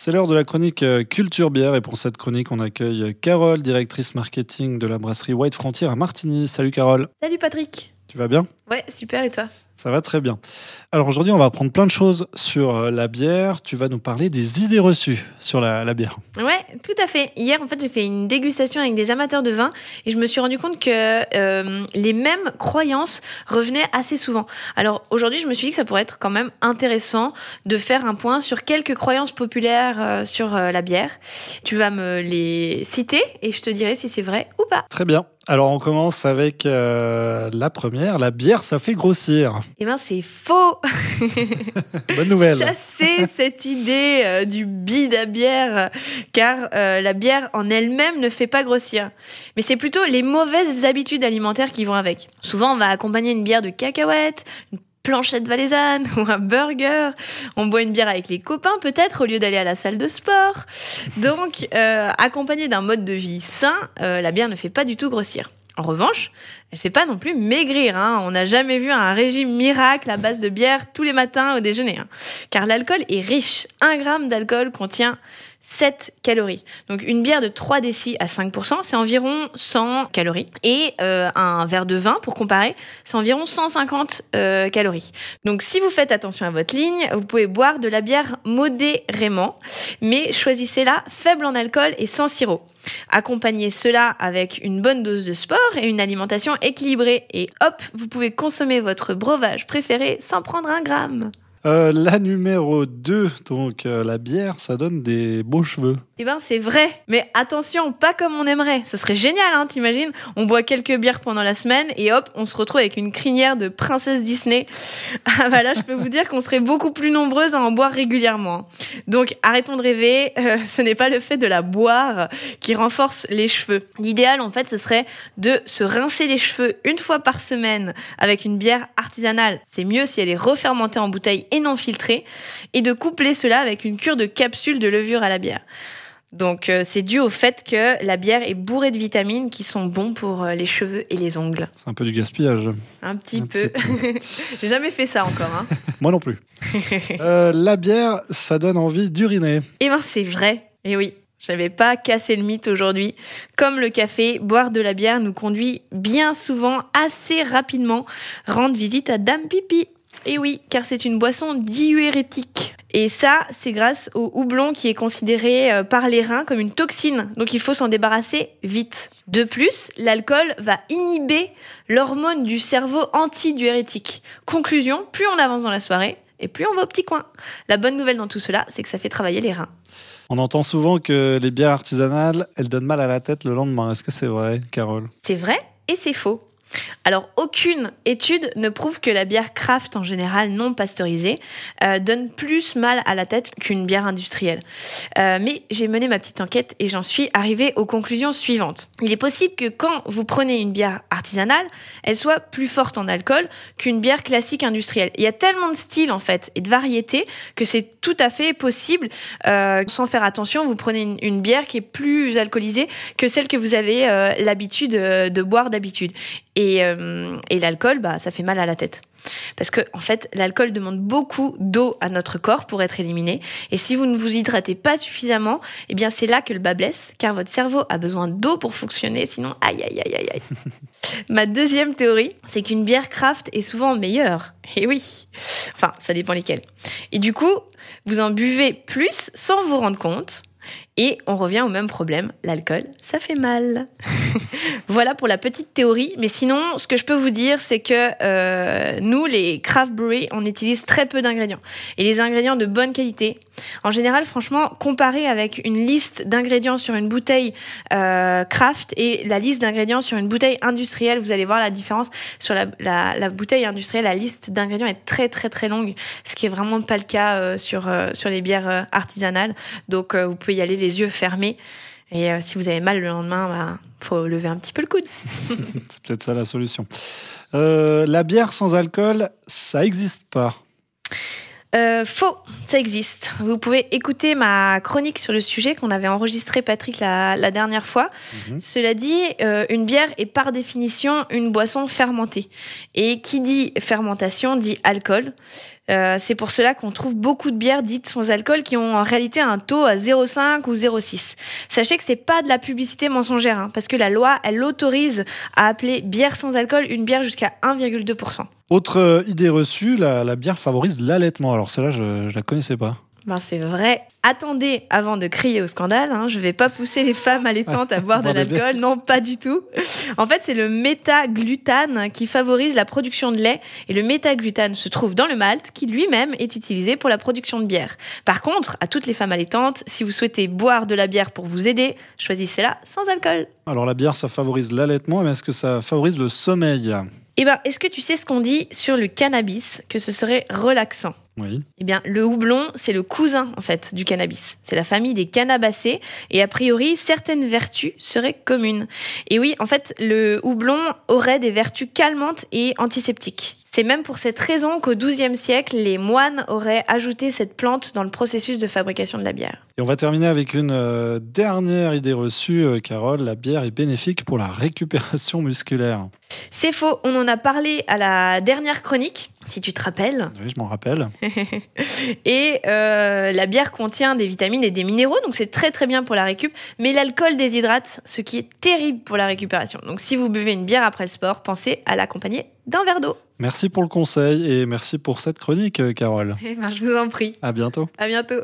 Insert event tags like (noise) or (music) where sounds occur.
C'est l'heure de la chronique euh, Culture Bière et pour cette chronique, on accueille Carole, directrice marketing de la brasserie White Frontier à Martigny. Salut Carole. Salut Patrick. Tu vas bien? Ouais, super et toi? Ça va très bien. Alors aujourd'hui, on va apprendre plein de choses sur euh, la bière. Tu vas nous parler des idées reçues sur la, bière. Ouais, tout à fait. Hier, en fait, j'ai fait une dégustation avec des amateurs de vin et je me suis rendu compte que euh, les mêmes croyances revenaient assez souvent. Alors aujourd'hui, je me suis dit que ça pourrait être quand même intéressant de faire un point sur quelques croyances populaires euh, sur la bière. Tu vas me les citer et je te dirai si c'est vrai ou pas. Très bien. Alors on commence avec la première. La bière, ça fait grossir. Eh bien, c'est faux (laughs) Bonne nouvelle Chasser cette idée euh, du bide à bière, car euh, la bière en elle-même ne fait pas grossir. Mais c'est plutôt les mauvaises habitudes alimentaires qui vont avec. Souvent, on va accompagner une bière de cacahuètes, une planchette valaisanne (laughs) ou un burger. On boit une bière avec les copains peut-être au lieu d'aller à la salle de sport. Donc, euh, accompagné d'un mode de vie sain, la bière ne fait pas du tout grossir. En revanche, elle fait pas non plus maigrir. Hein. On n'a jamais vu un régime miracle à base de bière tous les matins au déjeuner. Hein. Car l'alcool est riche. Un gramme d'alcool contient 7 calories. Donc une bière de 3 décis à 5%, c'est environ 100 calories. Et euh, un verre de vin, pour comparer, c'est environ 150 euh, calories. Donc si vous faites attention à votre ligne, vous pouvez boire de la bière modérément, mais choisissez-la faible en alcool et sans sirop. Accompagnez cela avec une bonne dose de sport et une alimentation équilibrée. Et hop, vous pouvez consommer votre breuvage préféré sans prendre un gramme. Euh, la numéro 2, donc euh, la bière, ça donne des beaux cheveux. Eh ben c'est vrai, mais attention, pas comme on aimerait. Ce serait génial, hein, t'imagines? On boit quelques bières pendant la semaine et hop, on se retrouve avec une crinière de princesse Disney. (laughs) Ah bah là, je peux vous dire qu'on serait beaucoup plus nombreuses à en boire régulièrement. Donc arrêtons de rêver, euh, ce n'est pas le fait de la boire qui renforce les cheveux. L'idéal en fait, ce serait de se rincer les cheveux une fois par semaine avec une bière artisanale. C'est mieux si elle est refermentée en bouteille et non filtrée et de coupler cela avec une cure de capsules de levure à la bière. Donc euh, c'est dû au fait que la bière est bourrée de vitamines qui sont bons pour euh, les cheveux et les ongles. C'est un peu du gaspillage. Un petit peu. (laughs) J'ai jamais fait ça encore. Hein. (laughs) Moi non plus. (laughs) Euh, la bière, ça donne envie d'uriner. Eh ben c'est vrai. Et eh oui. J'avais pas cassé le mythe aujourd'hui. Comme le café, boire de la bière nous conduit bien souvent assez rapidement rendre visite à Dame Pipi. Et eh oui, car c'est une boisson diurétique. Et ça, c'est grâce au houblon qui est considéré euh, par les reins comme une toxine. Donc il faut s'en débarrasser vite. De plus, l'alcool va inhiber l'hormone du cerveau antidiurétique. Conclusion, plus on avance dans la soirée, et plus on va au petit coin. La bonne nouvelle dans tout cela, c'est que ça fait travailler les reins. On entend souvent que les bières artisanales, elles donnent mal à la tête le lendemain. Est-ce que c'est vrai, Carole? C'est vrai et c'est faux. Alors, aucune étude ne prouve que la bière craft en général non pasteurisée euh, donne plus mal à la tête qu'une bière industrielle. Euh, mais j'ai mené ma petite enquête et j'en suis arrivée aux conclusions suivantes. Il est possible que quand vous prenez une bière artisanale, elle soit plus forte en alcool qu'une bière classique industrielle. Il y a tellement de styles en fait et de variétés que c'est tout à fait possible, euh, sans faire attention, vous prenez une, bière qui est plus alcoolisée que celle que vous avez l'habitude de boire d'habitude. Et, euh, et l'alcool, bah, ça fait mal à la tête. Parce que, en fait, l'alcool demande beaucoup d'eau à notre corps pour être éliminé. Et si vous ne vous hydratez pas suffisamment, eh bien, c'est là que le bas blesse, car votre cerveau a besoin d'eau pour fonctionner, sinon, aïe, aïe, aïe, aïe, aïe. (laughs) Ma deuxième théorie, c'est qu'une bière craft est souvent meilleure. Et oui. Enfin, ça dépend lesquelles. Et du coup, vous en buvez plus sans vous rendre compte. Et on revient au même problème, l'alcool, ça fait mal. (laughs) voilà pour la petite théorie, mais sinon, ce que je peux vous dire, c'est que euh, nous, les craft breweries, on utilise très peu d'ingrédients. Et les ingrédients de bonne qualité, en général, franchement, comparé avec une liste d'ingrédients sur une bouteille euh, craft et la liste d'ingrédients sur une bouteille industrielle, vous allez voir la différence. Sur la, bouteille industrielle, la liste d'ingrédients est très très très longue, ce qui est vraiment pas le cas euh, sur, sur les bières artisanales. Donc, vous pouvez y aller les yeux fermés. Et euh, si vous avez mal le lendemain, bah, faut lever un petit peu le coude. (laughs) C'est peut-être ça la solution. Euh, la bière sans alcool, ça n'existe pas. Euh, faux, ça existe. Vous pouvez écouter ma chronique sur le sujet qu'on avait enregistré, Patrick, la, dernière fois. Mhm. Cela dit, une bière est par définition une boisson fermentée. Et qui dit fermentation dit alcool. Euh, c'est pour cela qu'on trouve beaucoup de bières dites sans alcool qui ont en réalité un taux à 0,5 ou 0,6. Sachez que c'est pas de la publicité mensongère, hein, parce que la loi, elle autorise à appeler bière sans alcool une bière jusqu'à 1,2%. Autre idée reçue, la, la bière favorise l'allaitement. Alors celle-là, je, je la connaissais pas. Ben, c'est vrai. Attendez avant de crier au scandale. Hein. Je vais pas pousser les femmes allaitantes à boire de l'alcool. Non, pas du tout. En fait, c'est le métaglutane qui favorise la production de lait. Et le métaglutane se trouve dans le malt qui lui-même est utilisé pour la production de bière. Par contre, à toutes les femmes allaitantes, si vous souhaitez boire de la bière pour vous aider, choisissez-la sans alcool. Alors la bière, ça favorise l'allaitement, mais est-ce que ça favorise le sommeil? Eh ben, est-ce que tu sais ce qu'on dit sur le cannabis Que ce serait relaxant? Oui. Eh bien, le houblon, c'est le cousin, en fait, du cannabis. C'est la famille des cannabacées. Et a priori, certaines vertus seraient communes. Et oui, en fait, le houblon aurait des vertus calmantes et antiseptiques. C'est même pour cette raison qu'au XIIe siècle, les moines auraient ajouté cette plante dans le processus de fabrication de la bière. Et on va terminer avec une euh, dernière idée reçue, euh, Carole. La bière est bénéfique pour la récupération musculaire. C'est faux, on en a parlé à la dernière chronique, si tu te rappelles. Oui, je m'en rappelle. (laughs) Et euh, la bière contient des vitamines et des minéraux, donc c'est très très bien pour la récup. Mais l'alcool déshydrate, ce qui est terrible pour la récupération. Donc si vous buvez une bière après le sport, pensez à l'accompagner d'un verre d'eau. Merci pour le conseil et merci pour cette chronique, euh, Carole. Eh ben, je vous en prie. À bientôt. À bientôt.